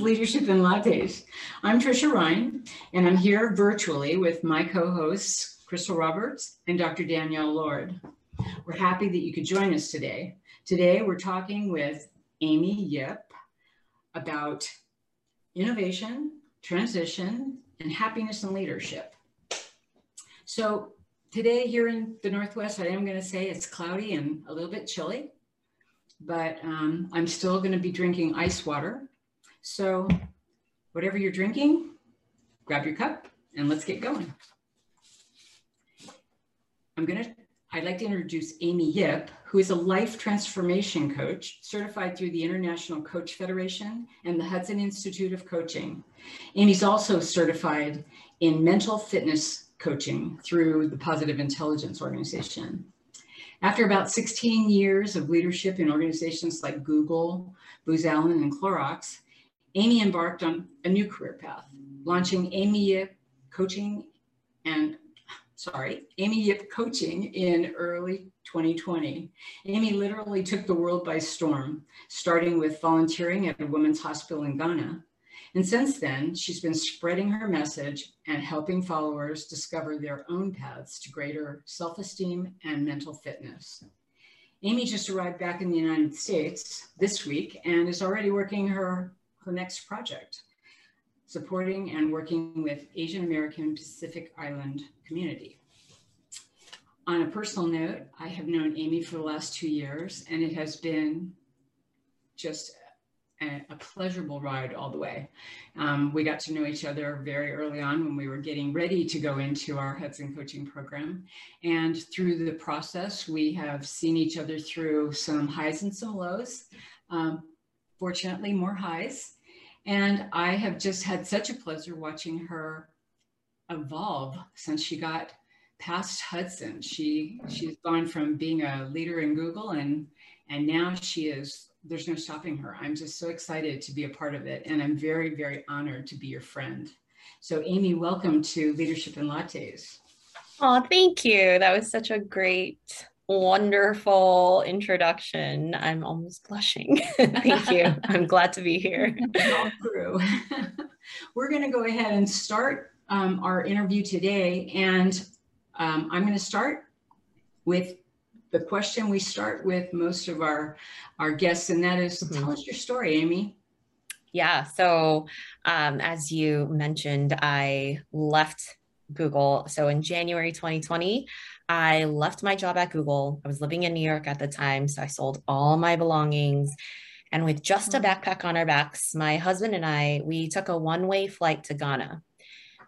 Leadership in Lattes. I'm Trisha Ryan, and I'm here virtually with my co-hosts, Crystal Roberts and Dr. Danielle Lord. We're happy that you could join us today. Today, we're talking with Amy Yip about innovation, transition, and happiness and leadership. So today here in the Northwest, I am going to say it's cloudy and a little bit chilly, but um, I'm still going to be drinking ice water. So whatever you're drinking, grab your cup and let's get going. I'm to, I'd like to introduce Amy Yip, who is a life transformation coach certified through the International Coach Federation and the Hudson Institute of Coaching. Amy's also certified in mental fitness coaching through the Positive Intelligence Organization. After about 16 years of leadership in organizations like Google, Booz Allen, and Clorox, Amy embarked on a new career path, launching Amy Yip Coaching and sorry, Amy Yip Coaching in early 2020. Amy literally took the world by storm, starting with volunteering at a women's hospital in Ghana. And since then, she's been spreading her message and helping followers discover their own paths to greater self esteem and mental fitness. Amy just arrived back in the United States this week and is already working her, her next project, supporting and working with Asian American Pacific Island community. On a personal note, I have known Amy for the last two years, and it has been just a, a pleasurable ride all the way. Um, we got to know each other very early on when we were getting ready to go into our Hudson coaching program. And through the process, we have seen each other through some highs and some lows. Um, fortunately, more highs. And I have just had such a pleasure watching her evolve since she got past Hudson. She she's gone from being a leader in Google and and now she is there's no stopping her. I'm just so excited to be a part of it and I'm very very honored to be your friend. So Amy, welcome to Leadership in Lattes. Oh, thank you. That was such a great wonderful introduction. I'm almost blushing. Thank you. I'm glad to be here. All through. We're going to go ahead and start um, our interview today. And um, I'm going to start with the question we start with most of our, our guests, and that is, mm-hmm. tell us your story, Amy. Yeah. So, um, as you mentioned, I left Google. So, in January 2020, I left my job at Google. I was living in New York at the time. So, I sold all my belongings. And with just a mm. backpack on our backs, my husband and I, we took a one way flight to Ghana.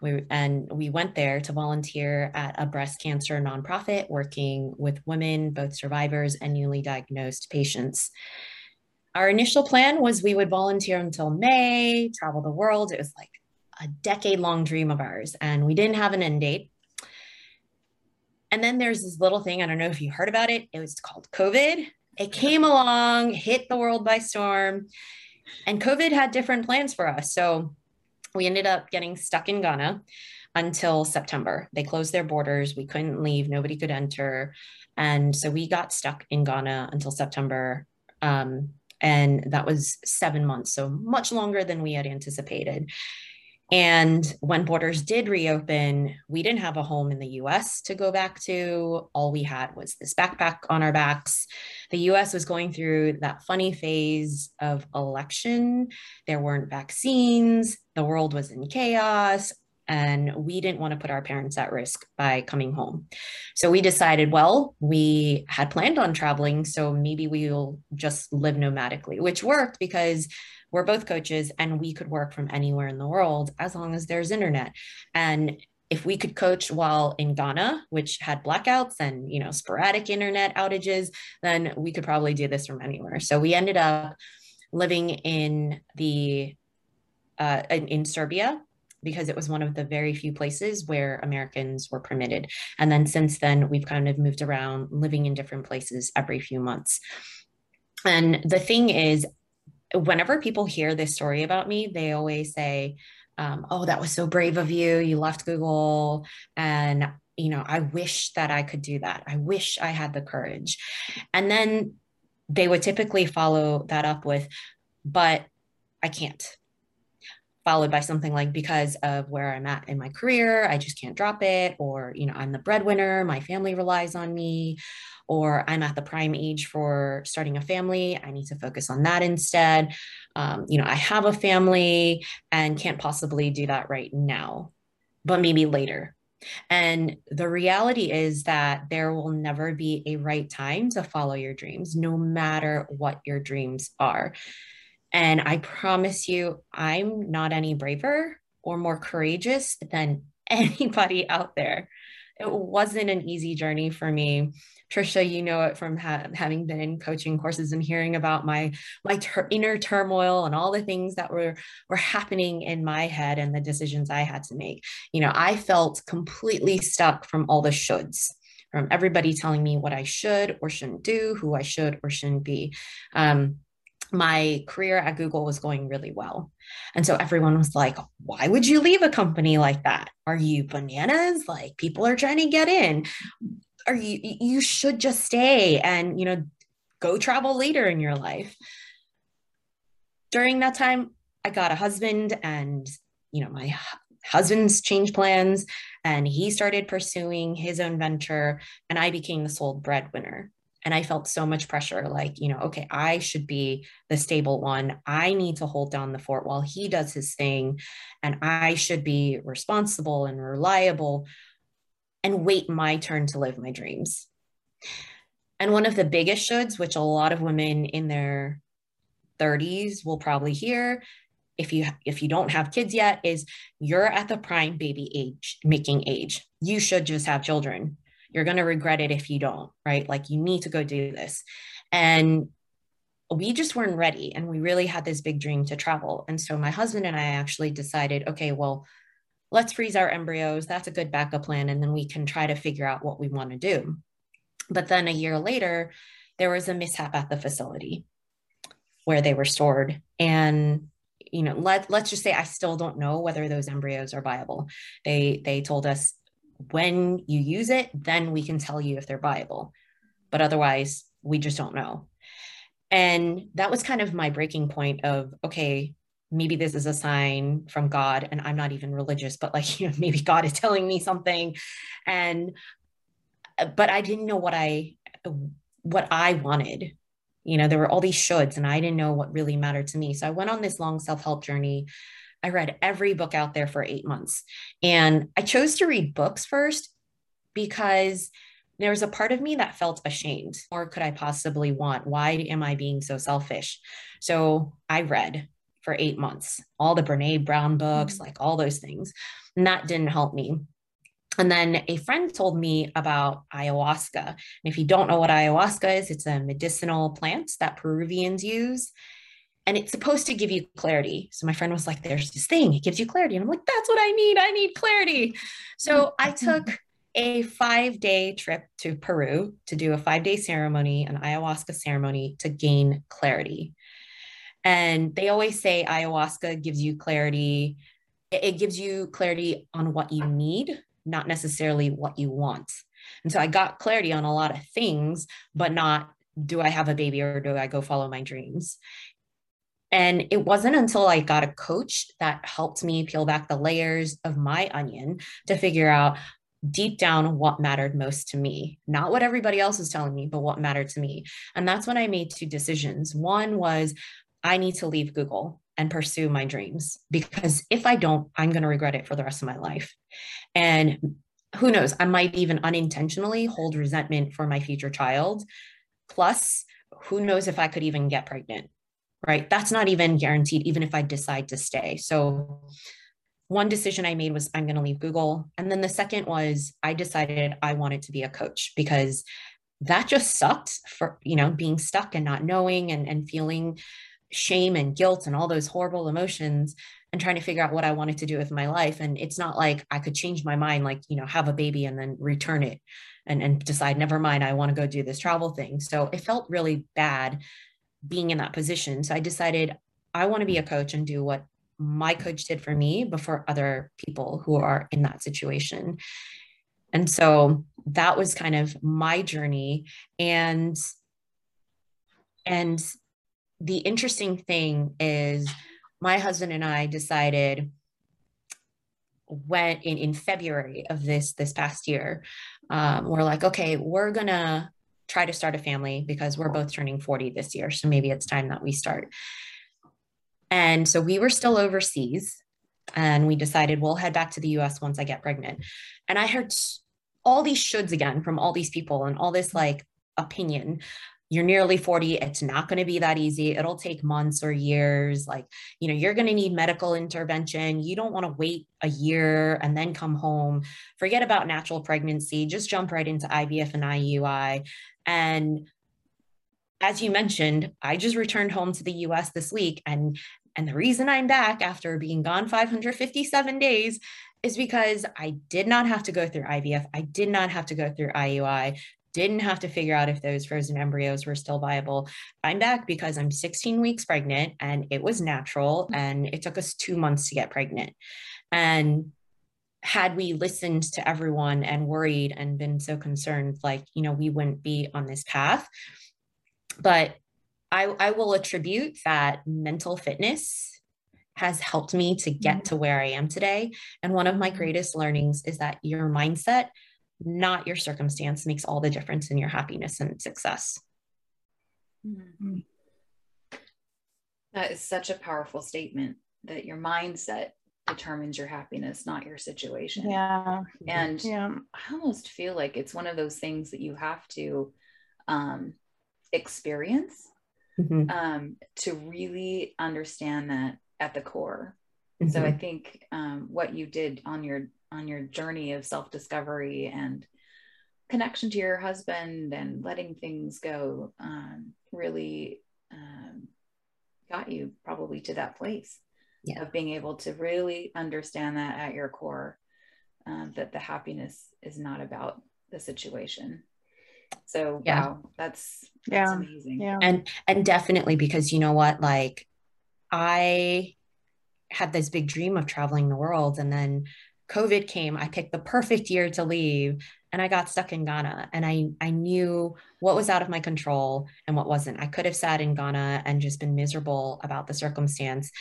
We, and we went there to volunteer at a breast cancer nonprofit working with women, both survivors and newly diagnosed patients. Our initial plan was we would volunteer until May, travel the world. It was like a decade long dream of ours, and we didn't have an end date. And then there's this little thing, I don't know if you heard about it, it was called COVID. It came along, hit the world by storm, and COVID had different plans for us. So we ended up getting stuck in Ghana until September. They closed their borders. We couldn't leave. Nobody could enter. And so we got stuck in Ghana until September. Um, and that was seven months, so much longer than we had anticipated. And when borders did reopen, we didn't have a home in the US to go back to. All we had was this backpack on our backs. The US was going through that funny phase of election. There weren't vaccines, the world was in chaos. And we didn't want to put our parents at risk by coming home. So we decided, well, we had planned on traveling. So maybe we'll just live nomadically, which worked because we're both coaches and we could work from anywhere in the world as long as there's internet. And if we could coach while in Ghana, which had blackouts and you know sporadic internet outages, then we could probably do this from anywhere. So we ended up living in the uh, in, in Serbia because it was one of the very few places where Americans were permitted. And then since then, we've kind of moved around, living in different places every few months. And the thing is, whenever people hear this story about me, they always say, um, "Oh, that was so brave of you. You left Google, and you know, I wish that I could do that. I wish I had the courage." And then they would typically follow that up with, "But I can't. Followed by something like because of where I'm at in my career, I just can't drop it, or you know, I'm the breadwinner, my family relies on me, or I'm at the prime age for starting a family, I need to focus on that instead. Um, you know, I have a family and can't possibly do that right now, but maybe later. And the reality is that there will never be a right time to follow your dreams, no matter what your dreams are. And I promise you, I'm not any braver or more courageous than anybody out there. It wasn't an easy journey for me. Trisha, you know it from ha- having been in coaching courses and hearing about my my ter- inner turmoil and all the things that were were happening in my head and the decisions I had to make. You know, I felt completely stuck from all the shoulds from everybody telling me what I should or shouldn't do, who I should or shouldn't be. Um, my career at Google was going really well. And so everyone was like, why would you leave a company like that? Are you bananas? Like people are trying to get in. Are you you should just stay and, you know, go travel later in your life. During that time, I got a husband and, you know, my husband's changed plans and he started pursuing his own venture and I became the sole breadwinner and i felt so much pressure like you know okay i should be the stable one. I need to hold down the fort while he does his thing and i should be responsible and reliable and wait my turn to live my dreams. And one of the biggest shoulds which a lot of women in their 30s will probably hear if you if you don't have kids yet is you're at the prime baby age making age. You should just have children you're going to regret it if you don't, right? Like you need to go do this. And we just weren't ready. And we really had this big dream to travel. And so my husband and I actually decided, okay, well, let's freeze our embryos. That's a good backup plan. And then we can try to figure out what we want to do. But then a year later, there was a mishap at the facility where they were stored. And you know, let let's just say I still don't know whether those embryos are viable. They they told us when you use it, then we can tell you if they're viable. But otherwise, we just don't know. And that was kind of my breaking point of, okay, maybe this is a sign from God and I'm not even religious, but like, you know, maybe God is telling me something. And, but I didn't know what I, what I wanted. You know, there were all these shoulds and I didn't know what really mattered to me. So I went on this long self help journey I read every book out there for eight months. And I chose to read books first because there was a part of me that felt ashamed. Or could I possibly want? Why am I being so selfish? So I read for eight months all the Brene Brown books, mm-hmm. like all those things. And that didn't help me. And then a friend told me about ayahuasca. And if you don't know what ayahuasca is, it's a medicinal plant that Peruvians use and it's supposed to give you clarity. So my friend was like, there's this thing, it gives you clarity. And I'm like, that's what I need. I need clarity. So I mm-hmm. took a five day trip to Peru to do a five day ceremony, an ayahuasca ceremony to gain clarity. And they always say ayahuasca gives you clarity. It gives you clarity on what you need, not necessarily what you want. And so I got clarity on a lot of things, but not do I have a baby or do I go follow my dreams? And it wasn't until I got a coach that helped me peel back the layers of my onion to figure out deep down what mattered most to me, not what everybody else is telling me, but what mattered to me. And that's when I made two decisions. One was I need to leave Google and pursue my dreams because if I don't, I'm going to regret it for the rest of my life. And who knows, I might even unintentionally hold resentment for my future child. Plus, who knows if I could even get pregnant right? That's not even guaranteed, even if I decide to stay. So, one decision I made was I'm going to leave Google. And then the second was I decided I wanted to be a coach because that just sucked for, you know, being stuck and not knowing and, and feeling shame and guilt and all those horrible emotions and trying to figure out what I wanted to do with my life. And it's not like I could change my mind, like, you know, have a baby and then return it and, and decide, never mind, I want to go do this travel thing. So it felt really bad being in that position. So I decided I want to be a coach and do what my coach did for me before other people who are in that situation. And so that was kind of my journey and and the interesting thing is my husband and I decided when in, in February of this this past year, um, we're like, okay, we're gonna try to start a family because we're both turning 40 this year. So maybe it's time that we start. And so we were still overseas and we decided we'll head back to the US once I get pregnant. And I heard all these shoulds again from all these people and all this like opinion you're nearly 40 it's not going to be that easy it'll take months or years like you know you're going to need medical intervention you don't want to wait a year and then come home forget about natural pregnancy just jump right into IVF and IUI and as you mentioned I just returned home to the US this week and and the reason I'm back after being gone 557 days is because I did not have to go through IVF. I did not have to go through IUI didn't have to figure out if those frozen embryos were still viable. I'm back because I'm 16 weeks pregnant and it was natural mm. and it took us two months to get pregnant. And had we listened to everyone and worried and been so concerned, like, you know, we wouldn't be on this path. But I, I will attribute that mental fitness has helped me to get mm. to where I am today. And one of my mm. greatest learnings is that your mindset not your circumstance makes all the difference in your happiness and success. Mm-hmm. That is such a powerful statement that your mindset determines your happiness, not your situation. Yeah. And yeah. I almost feel like it's one of those things that you have to um, experience mm-hmm. um, to really understand that at the core. Mm-hmm. So I think um, what you did on your on your journey of self discovery and connection to your husband and letting things go um, really um, got you probably to that place yeah. of being able to really understand that at your core um, that the happiness is not about the situation so yeah. wow that's that's yeah. amazing yeah and and definitely because you know what like i had this big dream of traveling the world and then COVID came, I picked the perfect year to leave and I got stuck in Ghana and I I knew what was out of my control and what wasn't. I could have sat in Ghana and just been miserable about the circumstance.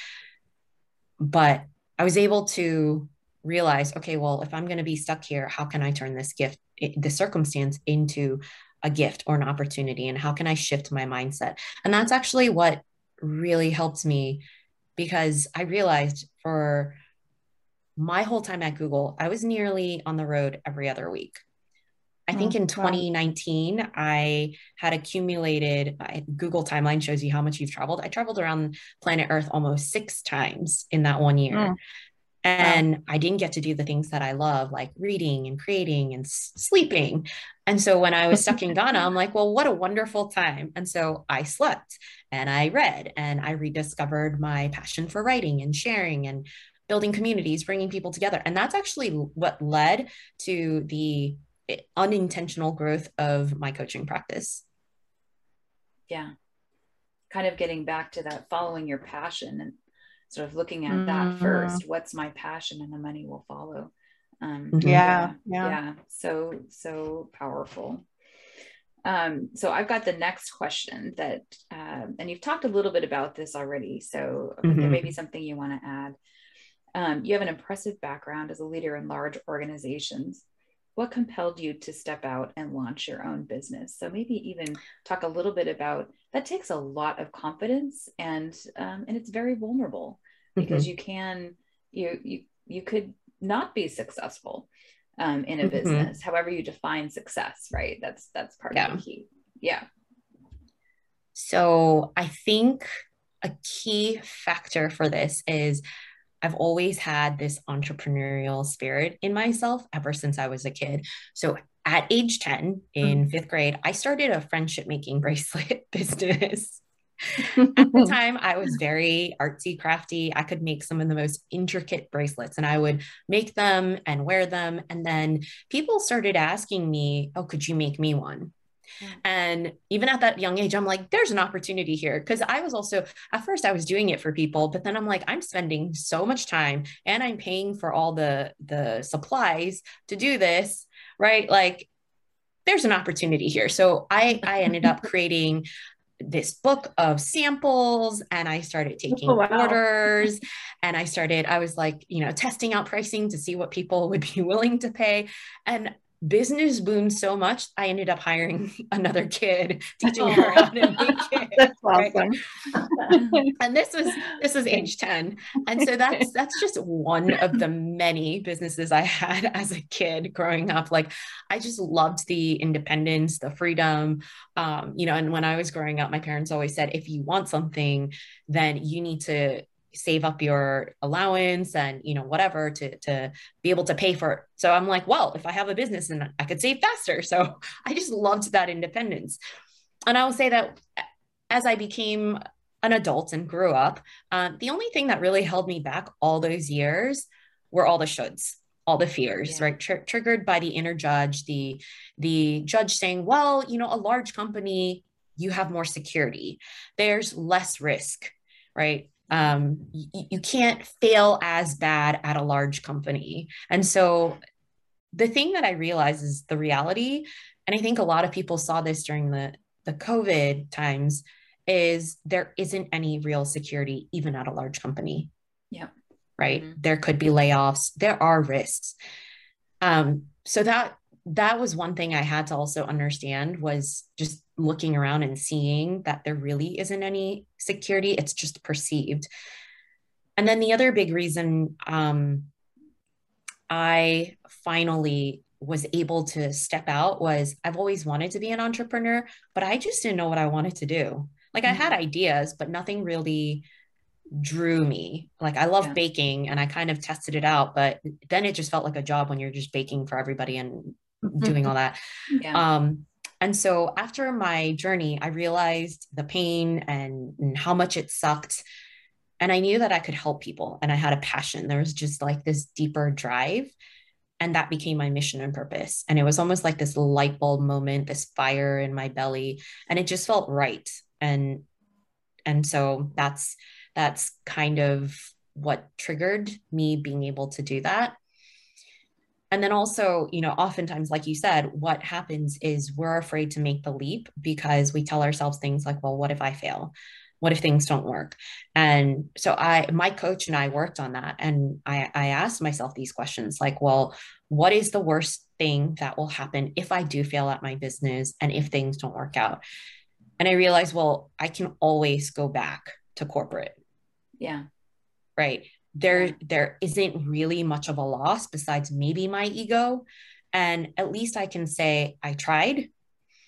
But I was able to realize, okay, well, if I'm going to be stuck here, how can I turn this gift, the circumstance into a gift or an opportunity and how can I shift my mindset? And that's actually what really helped me because I realized for my whole time at Google, I was nearly on the road every other week. I think in 2019. I had accumulated, Google timeline shows you how much you've traveled. I traveled around planet Earth almost six times in that one year. Oh. And wow. I didn't get to do the things that I love, like reading and creating and s- sleeping. And so when I was stuck in Ghana, I'm like, well, what a wonderful time. And so I slept and I read and I rediscovered my passion for writing and sharing and building communities, bringing people together. And that's actually what led to the unintentional growth of my coaching practice. Yeah. Kind of getting back to that, following your passion and sort of looking at mm-hmm. that first. What's my passion? And the money will follow. Um, mm-hmm. yeah, yeah. Yeah. So, so powerful. Um, so I've got the next question that, um, and you've talked a little bit about this already. So mm-hmm. there may be something you want to add. Um, you have an impressive background as a leader in large organizations. What compelled you to step out and launch your own business? So maybe even talk a little bit about that. Takes a lot of confidence and um, and it's very vulnerable because mm-hmm. you can you you you could not be successful um, in a mm-hmm. business, however you define success. Right? That's that's part yeah. of the key. Yeah. So I think a key factor for this is I've always had this entrepreneurial spirit in myself ever since I was a kid. So at age 10 in mm. fifth grade, I started a friendship making bracelet business. at the time, I was very artsy, crafty. I could make some of the most intricate bracelets and I would make them and wear them. And then people started asking me, Oh, could you make me one? Mm. And even at that young age, I'm like, there's an opportunity here. Cause I was also, at first, I was doing it for people, but then I'm like, I'm spending so much time and I'm paying for all the, the supplies to do this, right? Like, there's an opportunity here. So I, I ended up creating this book of samples and I started taking oh, wow. orders and I started, I was like, you know, testing out pricing to see what people would be willing to pay. And business boomed so much i ended up hiring another kid teaching her how to make it that's awesome. Right? and this was this was age 10 and so that's that's just one of the many businesses i had as a kid growing up. Like i just loved the independence the freedom um, you know and when i was growing up my parents always said if you want something then you need to save up your allowance and you know whatever to to be able to pay for it. So i'm like well if i have a business and i could save faster. So i just loved that independence. And i will say that as i became an adult and grew up uh, the only thing that really held me back all those years were all the shoulds all the fears yeah. right? Tr- triggered by the inner judge the the judge saying well you know a large company you have more security. There's less risk right um, you, you can't fail as bad at a large company. And so the thing that I realize is the reality, and I think a lot of people saw this during the, the COVID times, is there isn't any real security even at a large company. Yeah. Right. Mm-hmm. There could be layoffs. There are risks. Um, so that that was one thing I had to also understand was just looking around and seeing that there really isn't any security. It's just perceived. And then the other big reason um, I finally was able to step out was I've always wanted to be an entrepreneur, but I just didn't know what I wanted to do. Like. I had mm-hmm. ideas, but nothing really drew me. Like I love yeah. baking and I kind of tested it out, but then it just felt like a job when you're just baking for everybody and doing all that. Yeah. Um, and so after my journey, I realized the pain and, and how much it sucked. And I knew that I could help people and I had a passion. There was just like this deeper drive. And that became my mission and purpose. And it was almost like this light bulb moment, this fire in my belly. And it just felt right. And and so that's that's kind of what triggered me being able to do that and then also you know oftentimes like you said what happens is we're afraid to make the leap because we tell ourselves things like well what if i fail? What if things don't work? And so i my coach and i worked on that and i i asked myself these questions like well what is the worst thing that will happen if i do fail at my business and if things don't work out? And i realized well i can always go back to corporate. Yeah. Right there there isn't really much of a loss besides maybe my ego. And at least i can say i tried.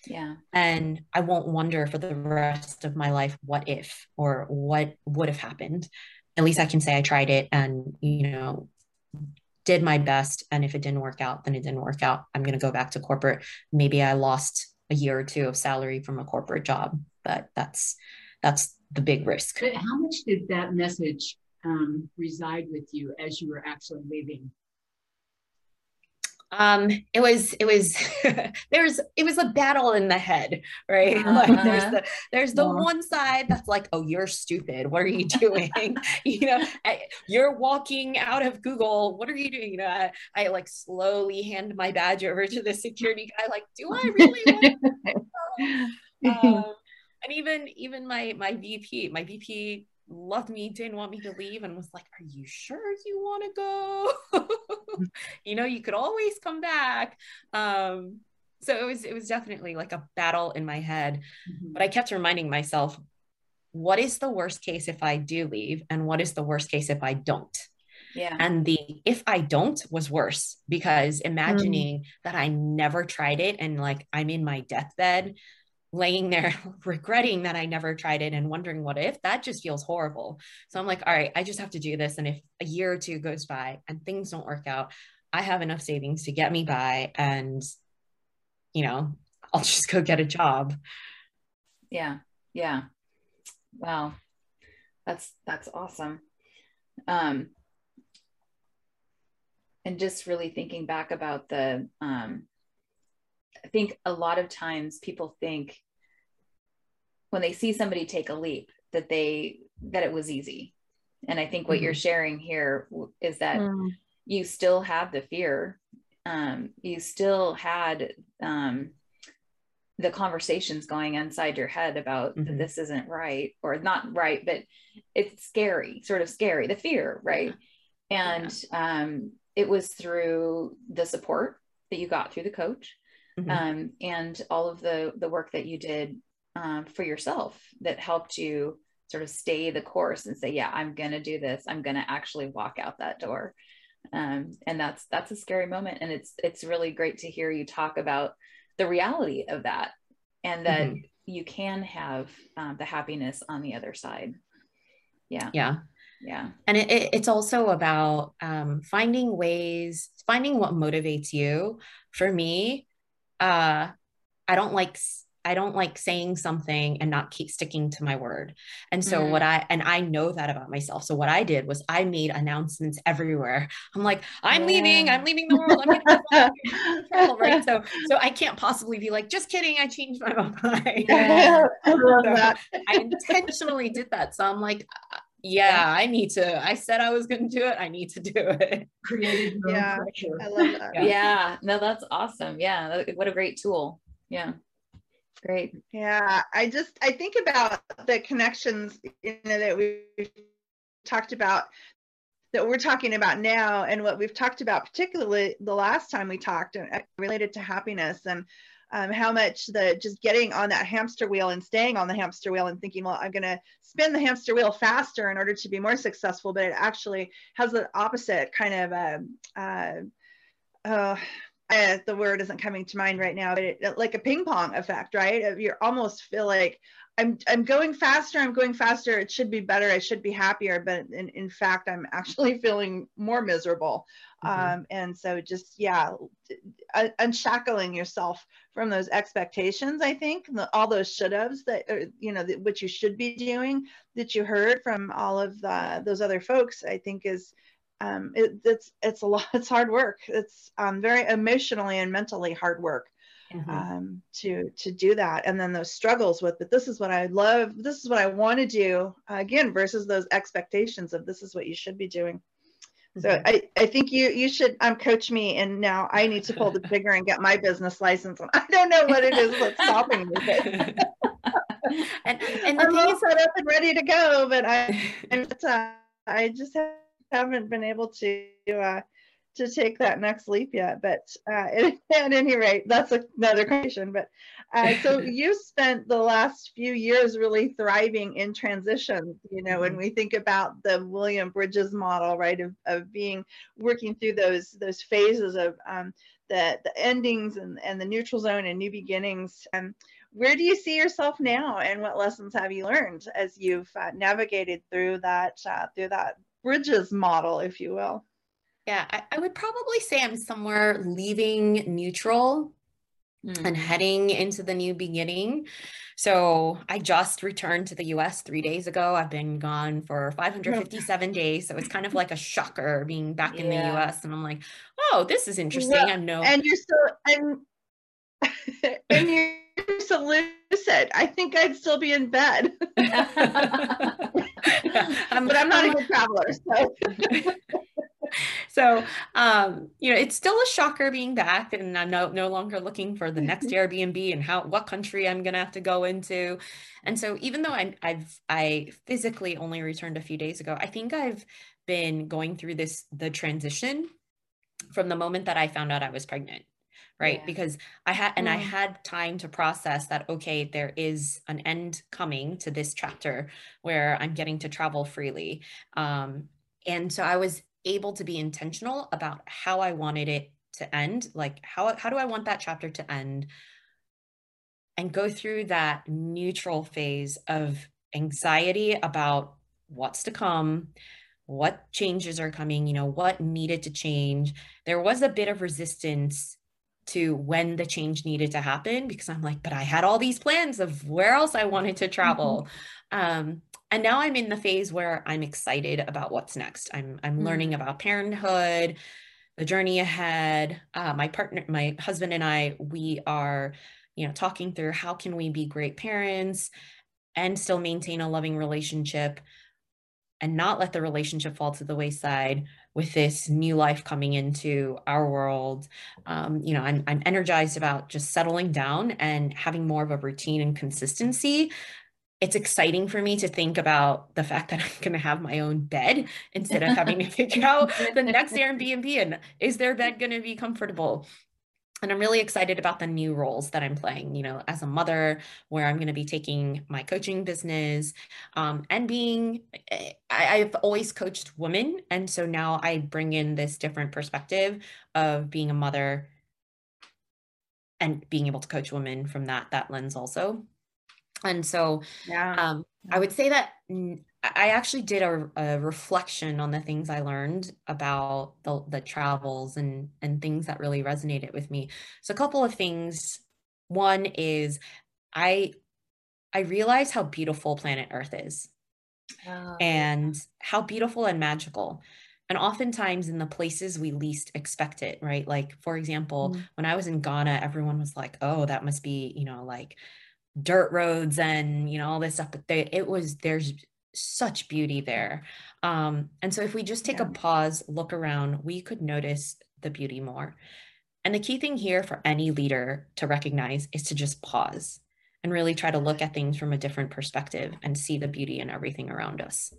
Yeah. And i won't wonder for the rest of my life what if or what would have happened. At least i can say i tried it and you know did my best. And if it didn't work out then it didn't work out. I'm going to go back to corporate. Maybe i lost a year or two of salary from a corporate job but that's that's the big risk. But how much did that message um, reside with you as you were actually leaving? um it was it was there's it was a battle in the head right uh-huh. like there's the there's the yeah. one side that's like oh you're stupid what are you doing you know I, you're walking out of google what are you doing you know I, I, like slowly hand my badge over to the security guy like do i really want um, and even even my my vp my vp loved me, didn't want me to leave, and was like, Are you sure you want to go? you know, you could always come back. Um, so it was it was definitely like a battle in my head. Mm-hmm. But I kept reminding myself, what is the worst case if I do leave? And what is the worst case if I don't? Yeah. And the if I don't was worse because imagining mm. that I never tried it and like I'm in my deathbed laying there regretting that I never tried it and wondering what if that just feels horrible. So I'm like, all right, I just have to do this. And if a year or two goes by and things don't work out, I have enough savings to get me by and, you know, I'll just go get a job. Yeah. Yeah. Wow. That's, that's awesome. Um, and just really thinking back about the, um, I think a lot of times people think when they see somebody take a leap that they that it was easy. And I think what mm-hmm. you're sharing here is that mm. you still have the fear. Um, you still had um, the conversations going inside your head about mm-hmm. this isn't right or not right, but it's scary, sort of scary, the fear, right? And yeah. um, it was through the support that you got through the coach mm-hmm. um, and all of the the work that you did um, for yourself that helped you sort of stay the course and say, yeah, I'm going to do this. I'm going to actually walk out that door. Um, and that's, that's a scary moment. And it's, it's really great to hear you talk about the reality of that and that mm-hmm. you can have um, the happiness on the other side. Yeah. Yeah. Yeah. And it, it, it's also about um, finding ways, finding what motivates you. For me, uh, I don't like I don't like saying something and not keep sticking to my word. And so mm. what I and I know that about myself. So what I did was I made announcements everywhere. I'm like, I'm yeah. leaving, I'm leaving the world. I'm trouble, right? So so I can't possibly be like, just kidding, I changed my mind. Yeah. I, I intentionally did that. So I'm like, yeah, I need to. I said I was going to do it. I need to do it. Creative yeah, pressure. I love that. Yeah. yeah, no, that's awesome. Yeah, what a great tool. Yeah. Great. Yeah, I just I think about the connections you know, that we've talked about that we're talking about now and what we've talked about particularly the last time we talked related to happiness and um, how much the just getting on that hamster wheel and staying on the hamster wheel and thinking well i'm going to spin the hamster wheel faster in order to be more successful but it actually has the opposite kind of um, uh, uh, uh, the word isn't coming to mind right now, but it, like a ping pong effect, right? You almost feel like I'm I'm going faster, I'm going faster. It should be better. I should be happier, but in, in fact, I'm actually feeling more miserable. Mm-hmm. Um, and so just yeah, unshackling yourself from those expectations. I think all those should haves that you know what you should be doing that you heard from all of the, those other folks. I think is um, it, it's it's a lot. It's hard work. It's um, very emotionally and mentally hard work mm-hmm. um, to to do that. And then those struggles with, but this is what I love. This is what I want to do uh, again versus those expectations of this is what you should be doing. So mm-hmm. I, I think you you should um, coach me and now I need to pull the trigger and get my business license. I don't know what it is that's stopping me. and, and I'm all set up and ready to go, but I uh, I just have haven't been able to uh, to take that next leap yet. But uh, at any rate, that's another question. But uh, so you spent the last few years really thriving in transition. You know, when mm-hmm. we think about the William Bridges model, right, of, of being working through those those phases of um, the the endings and, and the neutral zone and new beginnings. Um, where do you see yourself now, and what lessons have you learned as you've uh, navigated through that uh, through that Bridges model, if you will. Yeah, I, I would probably say I'm somewhere leaving neutral mm. and heading into the new beginning. So I just returned to the US three days ago. I've been gone for 557 days. So it's kind of like a shocker being back yeah. in the US. And I'm like, oh, this is interesting. Well, I'm no and you're still and and you're so lucid. I think I'd still be in bed. um, but I'm not a good traveler. So. so um, you know it's still a shocker being back and i'm no, no longer looking for the next mm-hmm. airbnb and how what country i'm going to have to go into and so even though I, i've i physically only returned a few days ago i think i've been going through this the transition from the moment that i found out i was pregnant right yeah. because i had and mm. i had time to process that okay there is an end coming to this chapter where i'm getting to travel freely um, and so i was able to be intentional about how i wanted it to end like how how do i want that chapter to end and go through that neutral phase of anxiety about what's to come what changes are coming you know what needed to change there was a bit of resistance to when the change needed to happen because I'm like, but I had all these plans of where else I wanted to travel. Mm-hmm. Um, and now I'm in the phase where I'm excited about what's next. I'm I'm mm-hmm. learning about parenthood, the journey ahead. Uh, my partner, my husband and I, we are, you know, talking through how can we be great parents and still maintain a loving relationship and not let the relationship fall to the wayside with this new life coming into our world. Um, you know, I'm, I'm energized about just settling down and having more of a routine and consistency. It's exciting for me to think about the fact that I'm going to have my own bed instead of having to figure out the next Airbnb and is their bed going to be comfortable? and I'm really excited about the new roles that I'm playing, you know, as a mother, where I'm going to be taking my coaching business um, and being, eh, I, I've always coached women. And so now I bring in this different perspective of being a mother and being able to coach women from that, that lens also. And so yeah. um, I would say that I actually did a, a, reflection on the things I learned about the, the travels and and things that really resonated with me. So a couple of things. One is I I realized how beautiful planet Earth is. Oh, and how beautiful and magical. And oftentimes in the places we least expect it, right? Like, for example, mm when I was in Ghana, everyone was like, oh, that must be, you know, like dirt roads and, you know, all this stuff. But they, it was, there's such beauty there. Um, and so if we just take yeah. a pause, look around, we could notice the beauty more. And the key thing here for any leader to recognize is to just pause and really try to look at things from a different perspective and see the beauty in everything around us.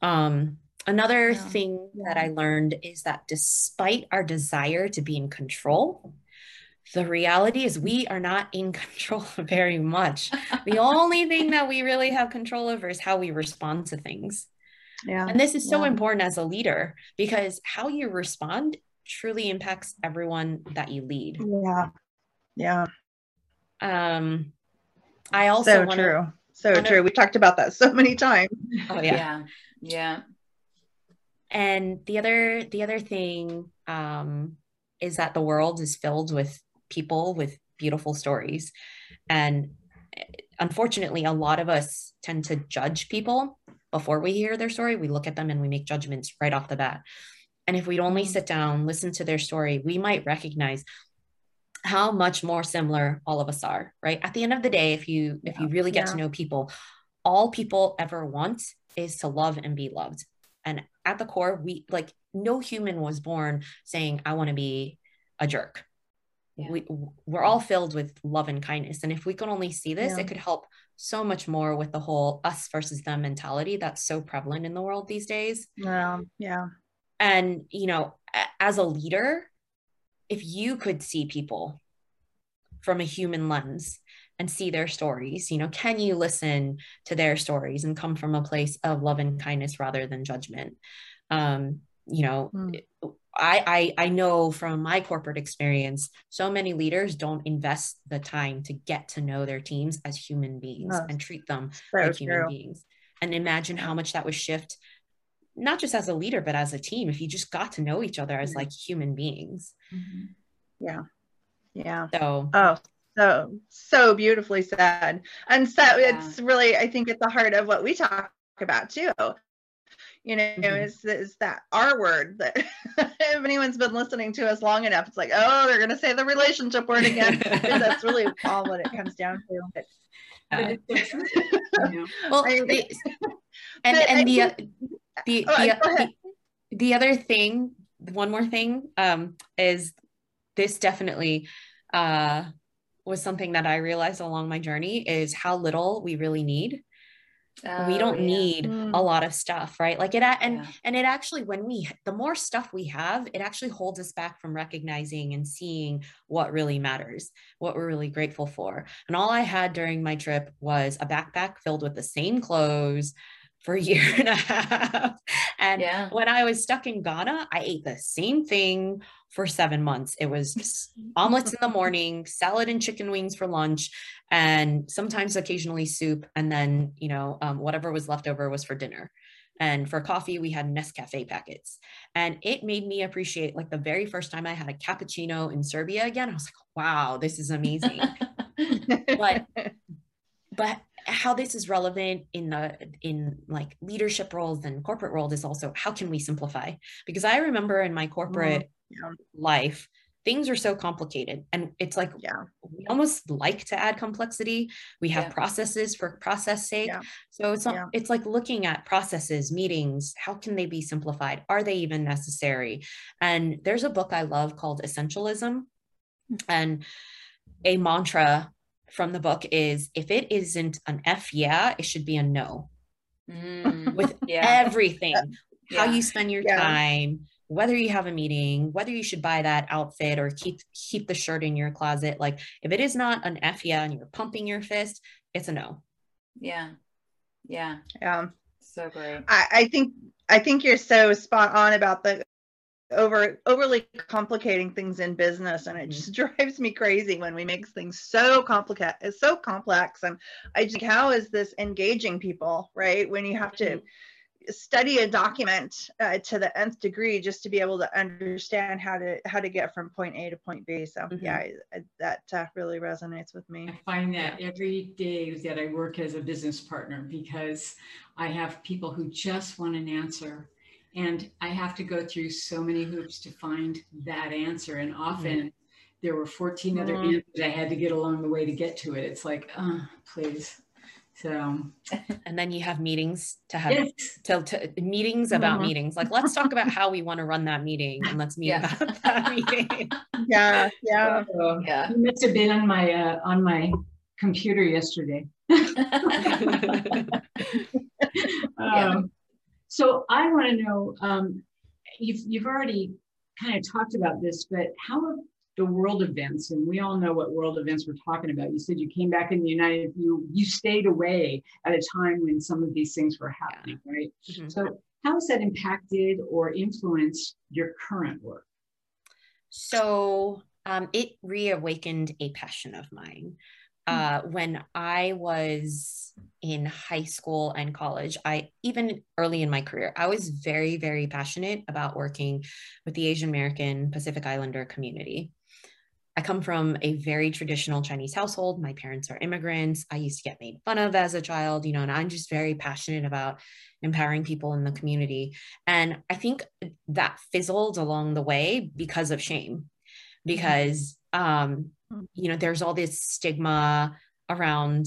Um, another yeah. thing that I learned is that despite our desire to be in control, the reality is we are not in control very much. the only thing that we really have control over is how we respond to things. Yeah. And this is so yeah. important as a leader because how you respond truly impacts everyone that you lead. Yeah. Yeah. Um I also so wanna, true. So wanna, true. We talked about that so many times. Oh yeah. Yeah. Yeah. And the other the other thing um is that the world is filled with people with beautiful stories. And unfortunately, a lot of us tend to judge people before we hear their story. We look at them and we make judgments right off the bat. And if we'd only mm-hmm. sit down, listen to their story, we might recognize how much more similar all of us are, right? At the end of the day, if you if you really get yeah. to know people, all people ever want is to love and be loved. And at the core, we like no human was born saying, I want to be a jerk yeah. we we're all filled with love and kindness and if we could only see this yeah. it could help so much more with the whole us versus them mentality that's so prevalent in the world these days yeah yeah and you know as a leader if you could see people from a human lens and see their stories you know can you listen to their stories and come from a place of love and kindness rather than judgment um you know mm. I, I I know from my corporate experience, so many leaders don't invest the time to get to know their teams as human beings oh, and treat them like human true. beings. And imagine how much that would shift, not just as a leader, but as a team, if you just got to know each other as like human beings. Mm-hmm. Yeah. Yeah. So oh so so beautifully said. And so yeah. it's really, I think, at the heart of what we talk about too you know mm-hmm. is, is that our word that if anyone's been listening to us long enough it's like oh they're going to say the relationship word again. That's really all what it comes down to. But, uh, well the, and, and the, the, oh, the, the, the other thing one more thing um, is this definitely uh, was something that i realized along my journey is how little we really need Oh, we don't yeah. need mm. a lot of stuff right like it and yeah. and it actually when we the more stuff we have it actually holds us back from recognizing and seeing what really matters what we're really grateful for and all i had during my trip was a backpack filled with the same clothes for a year and a half. And yeah. when I was stuck in Ghana, I ate the same thing for seven months. It was omelets in the morning, salad and chicken wings for lunch, and sometimes occasionally soup. And then, you know, um, whatever was left over was for dinner. And for coffee, we had Nescafe packets. And it made me appreciate like the very first time I had a cappuccino in Serbia again. I was like, wow, this is amazing. but but how this is relevant in the in like leadership roles and corporate roles is also how can we simplify because i remember in my corporate mm-hmm. Life things are so complicated. And it's like yeah. we almost like to add complexity. We have Yeah. processes for process sake. Yeah. so it's not it's like looking at processes meetings how can they be simplified? Are they even necessary? And there's a book i love called essentialism. And a mantra from the book is if it isn't an f yeah it should be a no. Mm, with everything. How you spend your time whether you have a meeting whether you should buy that outfit or keep keep the shirt in your closet like if it is not an f yeah and you're pumping your fist it's a no yeah. Yeah. yeah So great. I, I think I think you're so spot on about the over overly complicating things in business and it Mhm. just drives me crazy when we make things so complicated it's so complex and I just think how is this engaging people right when you have to study a document uh, to the nth degree just to be able to understand how to how to get from point A to point B so Mhm. yeah I, I, that uh, really resonates with me I find that every day that I work as a business partner because I have people who just want an answer. And I have to go through so many hoops to find that answer. And often there were 14 other Mhm. answers I had to get along the way to get to it. It's like, oh, please. So, and then you have meetings to have yes. to, to meetings about Mhm. meetings like let's talk about how we want to run that meeting and let's meet Yeah. about that meeting yeah yeah Uh, Yeah. you must have been on my uh, on my computer yesterday. Yeah. Um, so I want to know, um, you've, you've already kind of talked about this, but how have the world events, and we all know what world events we're talking about. You said you came back in the United, you, you stayed away at a time when some of these things were happening, right? Mhm. So how has that impacted or influenced your current work? So um, it reawakened a passion of mine. Uh, when I was in high school and college, I even early in my career, I was very, very passionate about working with the Asian American Pacific Islander community. I come from a very traditional Chinese household. My parents are immigrants. I used to get made fun of as a child, you know, and I'm just very passionate about empowering people in the community. And I think that fizzled along the way because of shame, because, um, you know, there's all this stigma around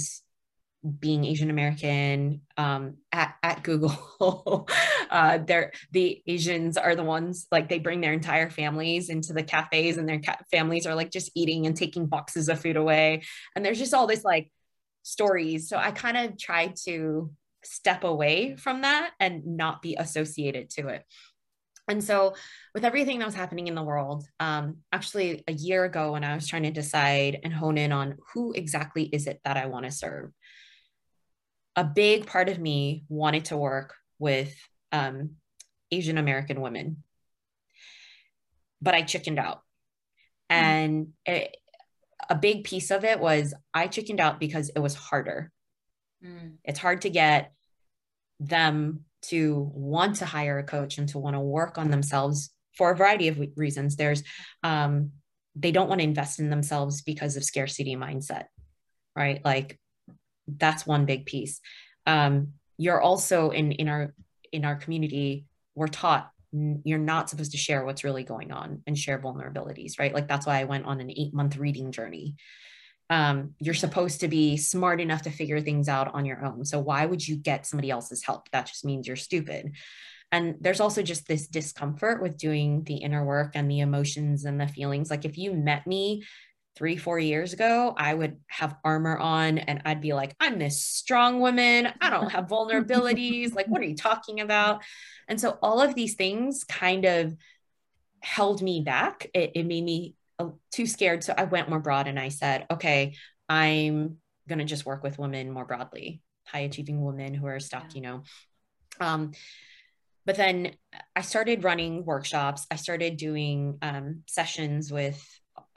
being Asian American um, at, at Google. uh, they're, the Asians are the ones like they bring their entire families into the cafes and their ca- families are like just eating and taking boxes of food away. And there's just all this like stories. So I kind of tried to step away from that and not be associated to it. And so, with everything that was happening in the world, um, actually, a year ago, when I was trying to decide and hone in on who exactly is it that I want to serve, a big part of me wanted to work with um, Asian American women, but I chickened out. And it, a big piece of it was I chickened out because it was harder. Mm, It's hard to get them to want to hire a coach and to want to work on themselves for a variety of reasons. There's, um, they don't want to invest in themselves because of scarcity mindset, right? Like that's one big piece. Um, you're also in in our in our community, we're taught you're not supposed to share what's really going on and share vulnerabilities, right? Like that's why I went on an eight month reading journey um, you're supposed to be smart enough to figure things out on your own. So why would you get somebody else's help? That just means you're stupid. And there's also just this discomfort with doing the inner work and the emotions and the feelings. Like if you met me three, four years ago, I would have armor on and I'd be like, I'm this strong woman. I don't have vulnerabilities. like, what are you talking about? And so all of these things kind of held me back. It, it made me uh, too scared. So I went more broad and I said, okay, I'm going to just work with women more broadly, high achieving women who are stuck, you know. Um, but then I started running workshops. I started doing um, sessions with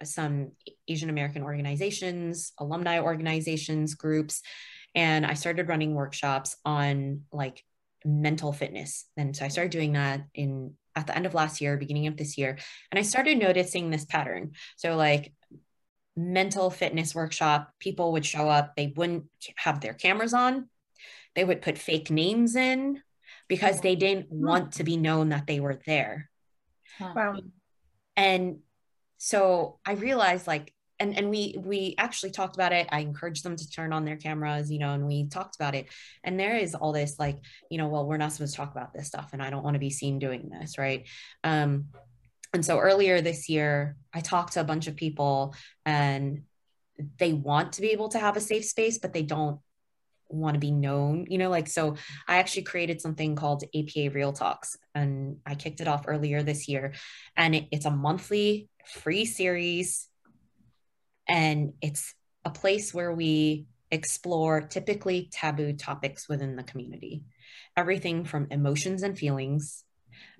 some Asian American organizations, alumni organizations, groups, and I started running workshops on like mental fitness. And so I started doing that in at the end of last year, beginning of this year, and I started noticing this pattern. So like mental fitness workshop, people would show up, they wouldn't have their cameras on. They would put fake names in because they didn't want to be known that they were there. Wow. And so I realized like and and we we actually talked about it. I encouraged them to turn on their cameras you know and we talked about it. And there is all this like you know well we're not supposed to talk about this stuff and i don't want to be seen doing this right? Um and so earlier this year i talked to a bunch of people and they want to be able to have a safe space but they don't want to be known you know like so i actually created something called apa real talks and i kicked it off earlier this year and it, it's a monthly free series and it's a place where we explore typically taboo topics within the community everything from emotions and feelings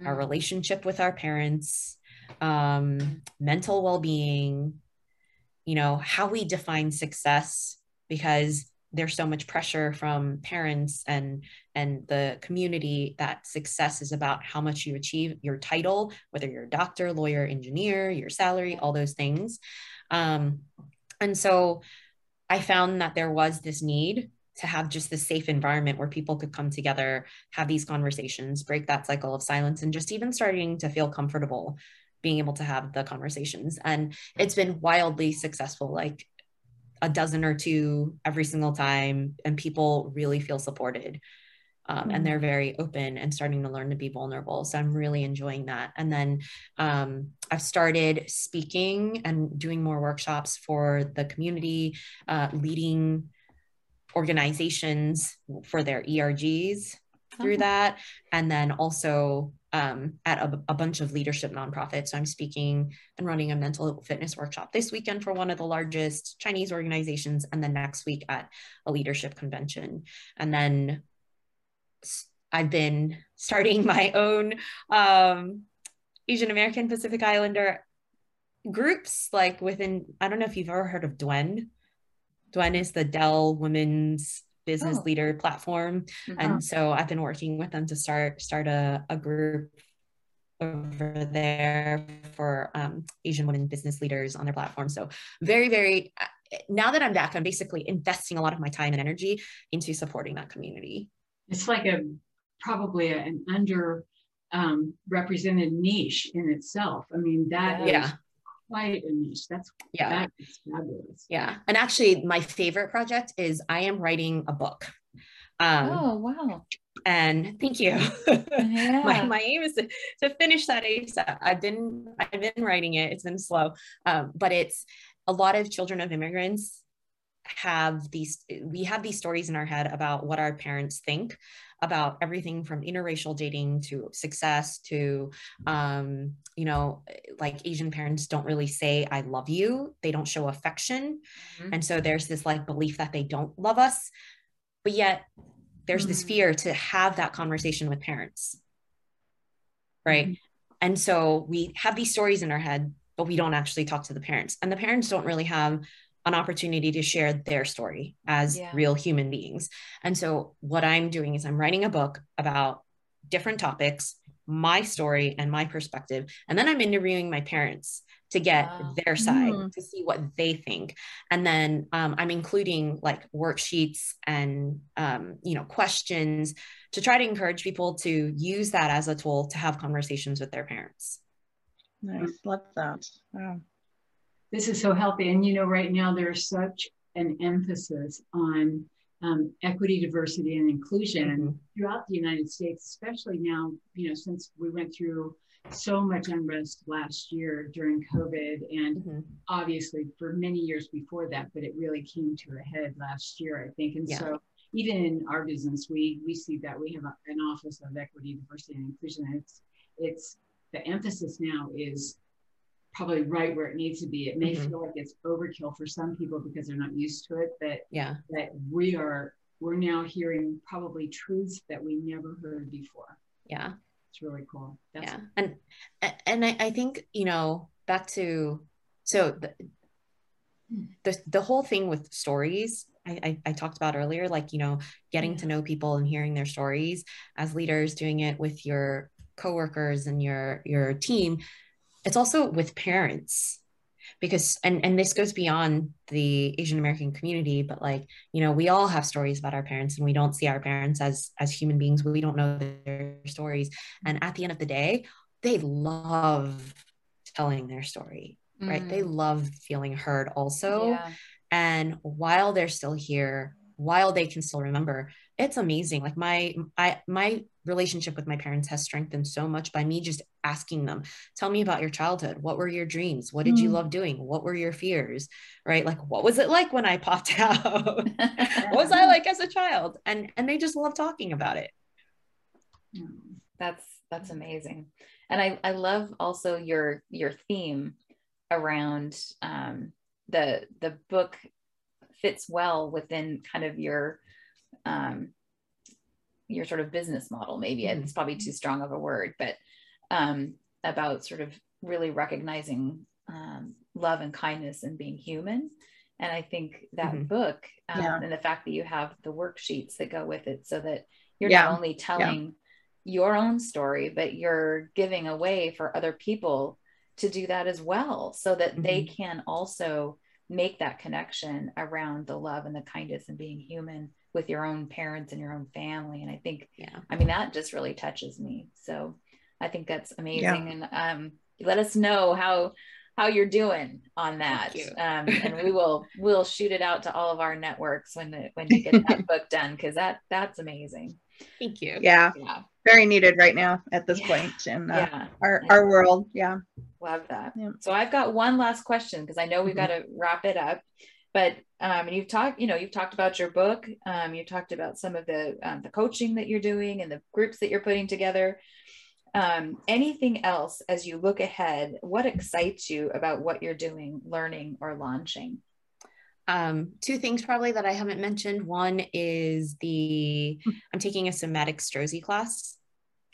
mm. our relationship with our parents um, mental well-being you know how we define success because there's so much pressure from parents and and the community that success is about how much you achieve your title whether you're a doctor lawyer engineer your salary all those things um, and so I found that there was this need to have just this safe environment where people could come together, have these conversations, break that cycle of silence, and just even starting to feel comfortable being able to have the conversations. And it's been wildly successful. Like a dozen or two every single time, and people really feel supported um, mm-hmm. and they're very open and starting to learn to be vulnerable. So I'm really enjoying that. And then um, I've started speaking and doing more workshops for the community, uh, leading organizations for their ERGs through uh-huh. that. And then also um, at a, a, bunch of leadership nonprofits. So I'm speaking and running a mental fitness workshop this weekend for one of the largest Chinese organizations, and then next week at a leadership convention. And then I've been starting my own um, Asian American Pacific Islander groups, like within, I don't know if you've ever heard of Dwen. Dwen is the Dell Women's Business oh. Leader platform. Mm-hmm. And so I've been working with them to start start a, a group over there for um, Asian women business leaders on their platform. So very, very, uh, now that I'm back, I'm basically investing a lot of my time and energy into supporting that community. It's like a probably an under um, represented niche in itself. I mean, that yeah. is quite niche. That's yeah, that is fabulous. Yeah, and actually, my favorite project is I am writing a book. Um, oh wow! And thank you. Yeah. my, my aim is to, to finish that ASAP. I've been I've been writing it. It's been slow, um, but it's a lot of children of immigrants have these we have these stories in our head about what our parents think about everything from interracial dating to success to um, you know like asian parents don't really say i love you they don't show affection mm-hmm. and so there's this like belief that they don't love us but yet there's mm-hmm. this fear to have that conversation with parents right mm-hmm. and so we have these stories in our head but we don't actually talk to the parents and the parents don't really have an opportunity to share their story as yeah. real human beings. And so, what I'm doing is I'm writing a book about different topics, my story and my perspective. And then I'm interviewing my parents to get wow. their side mm. to see what they think. And then um, I'm including like worksheets and, um, you know, questions to try to encourage people to use that as a tool to have conversations with their parents. Nice. Love that. Wow this is so healthy. And you know, right now there's such an emphasis on um, equity, diversity, and inclusion mm-hmm. throughout the United States, especially now, you know, since we went through so much unrest last year during COVID, and mm-hmm. obviously for many years before that, but it really came to a head last year, I think. And yeah. so, even in our business, we we see that we have a, an office of equity, diversity, and inclusion. And it's it's the emphasis now is probably right where it needs to be. It may mm-hmm. feel like it's overkill for some people because they're not used to it, but yeah, that we are we're now hearing probably truths that we never heard before. Yeah. It's really cool. That's yeah. And and I, I think, you know, back to so the, the the whole thing with stories I, I, I, talked about earlier, like, you know, getting to know people and hearing their stories as leaders, doing it with your coworkers and your your team it's also with parents because and and this goes beyond the asian american community but like you know we all have stories about our parents and we don't see our parents as as human beings we don't know their stories and at the end of the day they love telling their story right? They Mm. love feeling heard also. Yeah. And while they're still here, while they can still remember, it's amazing. Like my I my relationship with my parents has strengthened so much by me just asking them, tell me about your childhood. What were your dreams? What did you Mm. love doing? What were your fears? Right? Like what was it like when I popped out? what was I like as a child? And and they just love talking about it. that's that's amazing and i i love also your your theme around um the the book fits well within kind of your um your sort of business model maybe Mhm. it's probably too strong of a word but um about sort of really recognizing um, love and kindness and being human and i think that Mhm. book um, Yeah. and the fact that you have the worksheets that go with it so that you're Yeah. not only telling your own story, but you're giving a way for other people to do that as well, so that they can also make that connection around the love and the kindness and being human with your own parents and your own family. And I think, Yeah. I mean, that just really touches me. So I think that's amazing. And um, let us know how how you're doing on that. Um, and we will we'll shoot it out to all of our networks when the, when you get that book done because that that's amazing. Thank you. Yeah, Yeah. very needed right now at this Yeah. point in uh, Yeah. our our world. Yeah. Love that. Yeah. So I've got one last question because I know we've Mhm. got to wrap it up. But um, and you've talked, you know, you've talked about your book. Um, you talked about some of the um, the coaching that you're doing and the groups that you're putting together. Um, anything else as you look ahead? What excites you about what you're doing, learning, or launching? Um, two things probably that I haven't mentioned. One is the. I'm taking a somatic Strozzi class,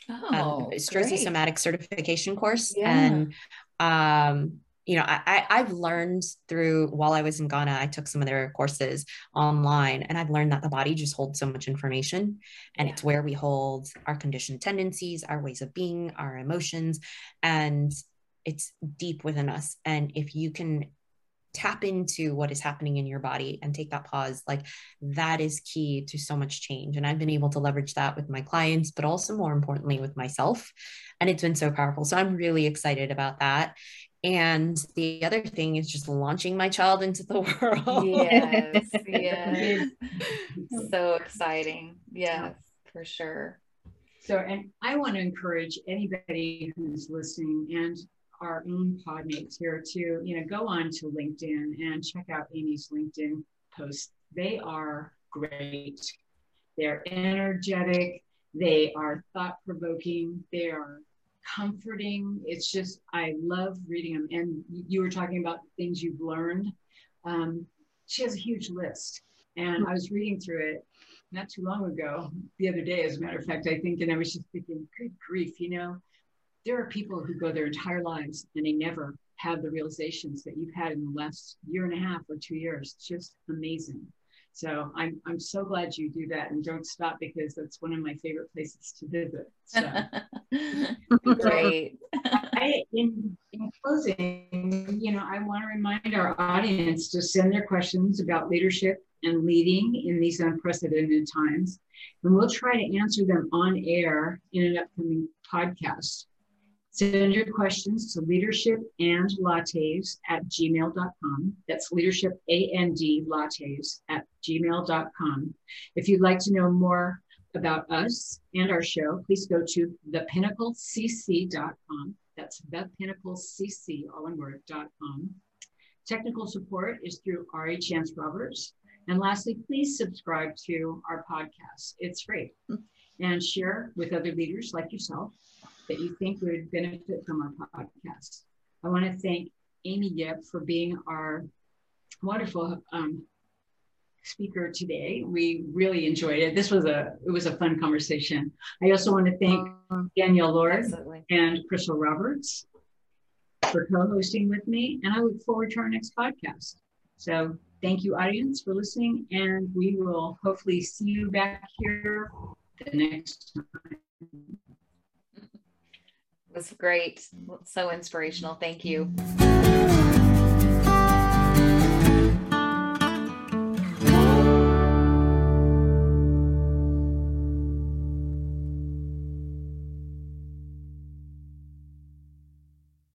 Oh, um, Strozzi great. somatic certification course, Yeah. and um, you know, I, I I've learned through while I was in Ghana, I took some of their courses online, and I've learned that the body just holds so much information, and Yeah. it's where we hold our conditioned tendencies, our ways of being, our emotions, and it's deep within us. And if you can tap into what is happening in your body and take that pause like that is key to so much change and i've been able to leverage that with my clients but also more importantly with myself and it's been so powerful so i'm really excited about that and the other thing is just launching my child into the world Yes, yes. so exciting. Yes, for sure. So, and I want to encourage anybody who's listening and our own podmates here to, you know, go on to LinkedIn and check out Amy's LinkedIn posts. They are great. They're energetic. They are thought provoking. They are comforting. It's just, I love reading them. And you were talking about things you've learned. Um, she has a huge list. And I was reading through it not too long ago, the other day, as a matter of fact, I think, and I was just thinking, good grief, you know, there are people who go their entire lives and they never have the realizations that you've had in the last year and a half or two years. It's just amazing. So I'm I'm so glad you do that and don't stop because that's one of my favorite places to visit. So Great. I, in, in closing, you know, I want to remind our audience to send their questions about leadership and leading in these unprecedented times. And we'll try to answer them on air in an upcoming podcast. Send your questions to leadership and lattes at gmail.com. That's leadership and lattes at gmail.com. If you'd like to know more about us and our show, please go to thepinnaclecc.com. That's thepinnaclecc, all one word, .com. Technical support is through R.A. Chance Roberts. And lastly, please subscribe to our podcast. It's free. And share with other leaders like yourself that you think would benefit from our podcast. I want to thank Amy Yip for being our wonderful um, speaker today. We really enjoyed it. This was a it was a fun conversation. I also want to thank um, Danielle Lord Absolutely. and Crystal Roberts for co-hosting with me, and I look forward to our next podcast. So thank you, audience, for listening, and we will hopefully see you back here the next time. It was great. So inspirational. Thank you.